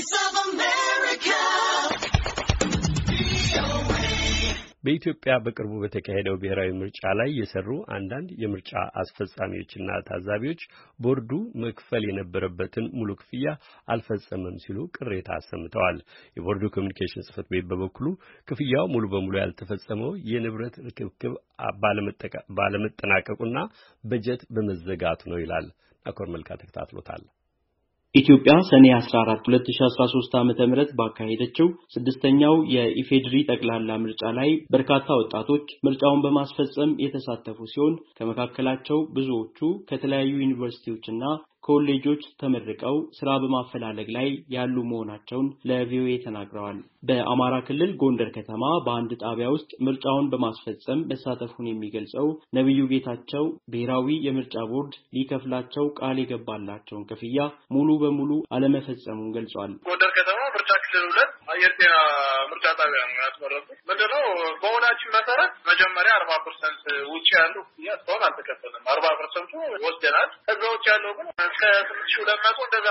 Voice of America. በኢትዮጵያ በቅርቡ በተካሄደው ብሔራዊ ምርጫ ላይ የሰሩ አንዳንድ የምርጫ አስፈጻሚዎችና ታዛቢዎች ቦርዱ መክፈል የነበረበትን ሙሉ ክፍያ አልፈጸመም ሲሉ ቅሬታ አሰምተዋል። የቦርዱ ኮሚኒኬሽን ጽሕፈት ቤት በበኩሉ ክፍያው ሙሉ በሙሉ ያልተፈጸመው የንብረት ርክብክብ ባለመጠናቀቁና በጀት በመዘጋቱ ነው ይላል። ናኮር መልካ ተከታትሎታል። ኢትዮጵያ ሰኔ 14 2013 ዓ.ም ባካሄደችው ስድስተኛው የኢፌድሪ ጠቅላላ ምርጫ ላይ በርካታ ወጣቶች ምርጫውን በማስፈጸም የተሳተፉ ሲሆን ከመካከላቸው ብዙዎቹ ከተለያዩ ዩኒቨርሲቲዎችና ኮሌጆች ተመርቀው ስራ በማፈላለግ ላይ ያሉ መሆናቸውን ለቪኦኤ ተናግረዋል። በአማራ ክልል ጎንደር ከተማ በአንድ ጣቢያ ውስጥ ምርጫውን በማስፈጸም መሳተፉን የሚገልጸው ነቢዩ ጌታቸው ብሔራዊ የምርጫ ቦርድ ሊከፍላቸው ቃል የገባላቸውን ክፍያ ሙሉ በሙሉ አለመፈጸሙን ገልጿል። ጎንደር ከተማ ምርጫ ክልል ሁለት አየር ጤና ምርጫ ጣቢያ ነው ያስመረጡት። ምንድነው በሆናችን መሰረት መጀመሪያ አርባ percent ውጭ ያሉ እስካሁን አልተከፈለም። አርባ percent ኡ ወስደናል። ከዛ ውጭ ያለው ግን እስከ ስምንት ሺህ ሁለት መቶ እንደዛ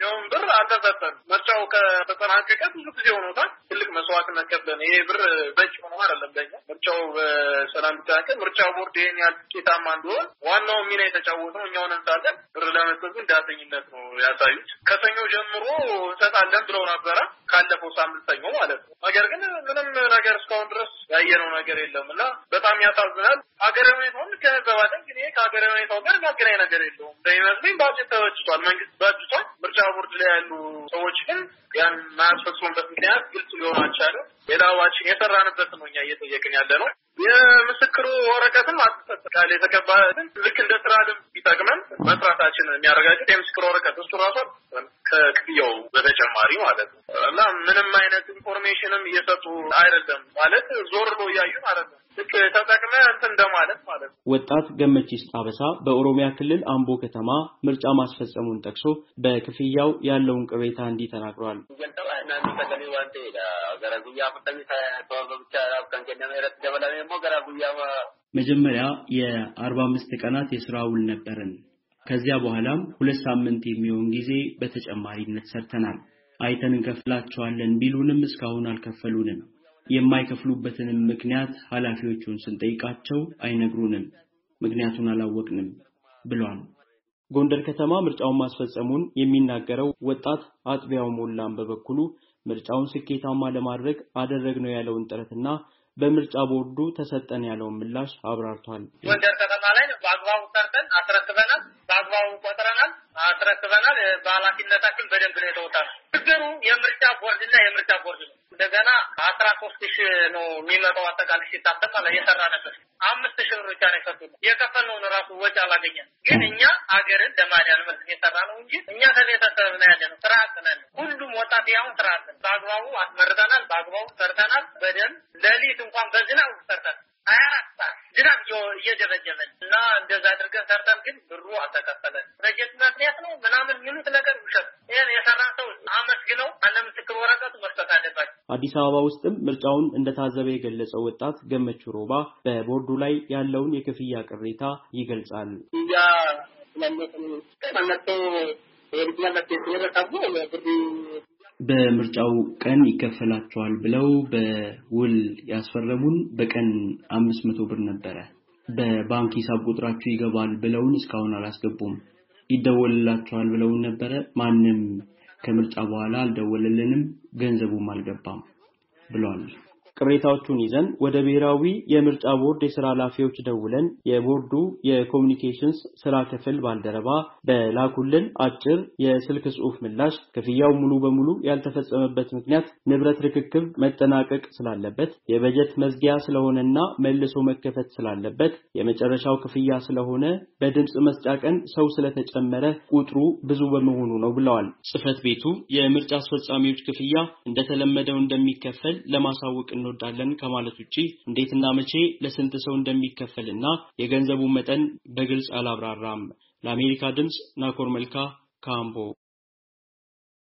የሚሆን ብር አልተሰጠንም። ምርጫው ከተጠናቀቀ ብዙ ጊዜ ሆኖታል። ትልቅ መስዋዕትነት ከፍለን ይሄ ብር በቂ ሆኖ አይደለም ለኛ ምርጫው በሰላም ቢጠናቀቅ ምርጫው ቦርድ ይህን ያህል ስኬታማ እንዲሆን ዋናው ሚና የተጫወተው እኛውን እንሳለን ብር ለመስጠት ግን ዳተኝነት ነው ያሳዩት። ከሰኞ ጀምሮ እንሰጣለን ብለው ነበረ ካለፈው ሳምንት ሰኞ ማለት ነው። ነገር ግን ምንም ነገር እስካሁን ድረስ ያየነው ነገር የለም እና በጣም ያሳዝናል። ሀገራዊ ሁኔታውን ከዘባለን ግን ይሄ ከሀገራዊ ሁኔታው ጋር የሚያገናኝ ነገር የለውም እንደሚመስለኝ። ባጀት ተበጅቷል፣ መንግስት በጅቷል። ምርጫ ቦርድ ላይ ያሉ ሰዎች ግን ያን ማያስፈጽሙበት ምክንያት ግልጽ ሊሆን አልቻለም። የዳዋችን የሰራንበት ነው እኛ እየጠየቅን ያለ ነው። የምስክሩ ወረቀትም አትሰጥቃል የተገባትን ልክ እንደ ስራ ልምድ ቢጠቅመን መስራታችን የሚያረጋግጥ የምስክር ወረቀት እሱ ራሷ ከክፍያው በተጨማሪ ማለት ነው እና ምንም አይነት ኢንፎርሜሽንም እየሰጡ አይደለም ማለት ዞር ብሎ እያዩን አይደለም ልክ ተጠቅመ እንትን እንደማለት ማለት ነው። ወጣት ገመቺስ ጣበሳ በኦሮሚያ ክልል አምቦ ከተማ ምርጫ ማስፈጸሙን ጠቅሶ በክፍያው ያለውን ቅሬታ እንዲህ ተናግሯል። መጀመሪያ የአርባ አምስት ቀናት የስራ ውል ነበረን። ከዚያ በኋላም ሁለት ሳምንት የሚሆን ጊዜ በተጨማሪነት ሰርተናል። አይተን እንከፍላቸዋለን ቢሉንም እስካሁን አልከፈሉንም። የማይከፍሉበትንም ምክንያት ኃላፊዎቹን ስንጠይቃቸው አይነግሩንም። ምክንያቱን አላወቅንም ብሏል። ጎንደር ከተማ ምርጫውን ማስፈጸሙን የሚናገረው ወጣት አጥቢያው ሞላን በበኩሉ ምርጫውን ስኬታማ ለማድረግ አደረግነው ያለውን ጥረትና በምርጫ ቦርዱ ተሰጠን ያለውን ምላሽ አብራርቷል። ጎንደር ከተማ ላይ በአግባቡ ሰርተን አስረክበናል። በአግባቡ ቆጥረናል፣ አስረክበናል። በኃላፊነታችን በደንብ ነው የተወጣነው። ችግሩ የምርጫ ቦርድና የምርጫ ቦርድ ነው። እንደገና አስራ ሶስት ሺህ ነው የሚመጣው አጠቃላይ ሲታሰብ ማለት የሰራንበት አምስት ሺህ ብር ብቻ ነው የሰጡት። የከፈልነውን ራሱ ወጪ አላገኘንም። ግን እኛ ሀገርን ለማዳን መልክ የሰራ ነው እንጂ እኛ ከቤተሰብ ነው ያለ ነው። ስራ አጥ ነን። ሁሉም ወጣት ያሁን ስራ አጥ በአግባቡ አስመርተናል። በአግባቡ ሰርተናል። በደንብ ሌሊት እንኳን በዝናብ ሰርተናል። ሀያ አራት ሰዓት ዝናብ እየደበደበን እና እንደዛ አድርገን ሰርተን ግን ብሩ አልተከፈለን። በጀት ምክንያት ነው ምናምን የሚሉት ነገር ውሸት። ይህን የሰራ ሰው አመስግነው አለ ምስክር ወረቀቱ መስጠት አለባቸው። አዲስ አበባ ውስጥም ምርጫውን እንደታዘበ የገለጸው ወጣት ገመቹ ሮባ በቦርዱ ላይ ያለውን የክፍያ ቅሬታ ይገልጻል። በምርጫው ቀን ይከፈላቸዋል ብለው በውል ያስፈረሙን በቀን አምስት መቶ ብር ነበረ። በባንክ ሂሳብ ቁጥራችሁ ይገባል ብለውን እስካሁን አላስገቡም። ይደወልላቸዋል ብለውን ነበረ። ማንም ከምርጫ በኋላ አልደወለልንም፣ ገንዘቡም አልገባም ብሏል። ቅሬታዎቹን ይዘን ወደ ብሔራዊ የምርጫ ቦርድ የስራ ኃላፊዎች ደውለን የቦርዱ የኮሚኒኬሽንስ ስራ ክፍል ባልደረባ በላኩልን አጭር የስልክ ጽሑፍ ምላሽ ክፍያው ሙሉ በሙሉ ያልተፈጸመበት ምክንያት ንብረት ርክክብ መጠናቀቅ ስላለበት፣ የበጀት መዝጊያ ስለሆነና መልሶ መከፈት ስላለበት፣ የመጨረሻው ክፍያ ስለሆነ፣ በድምፅ መስጫ ቀን ሰው ስለተጨመረ ቁጥሩ ብዙ በመሆኑ ነው ብለዋል። ጽህፈት ቤቱ የምርጫ አስፈጻሚዎች ክፍያ እንደተለመደው እንደሚከፈል ለማሳወቅ እንወዳለን ከማለት ውጪ እንዴትና መቼ ለስንት ሰው እንደሚከፈልና የገንዘቡ መጠን በግልጽ አላብራራም። ለአሜሪካ ድምፅ ናኮር መልካ ካምቦ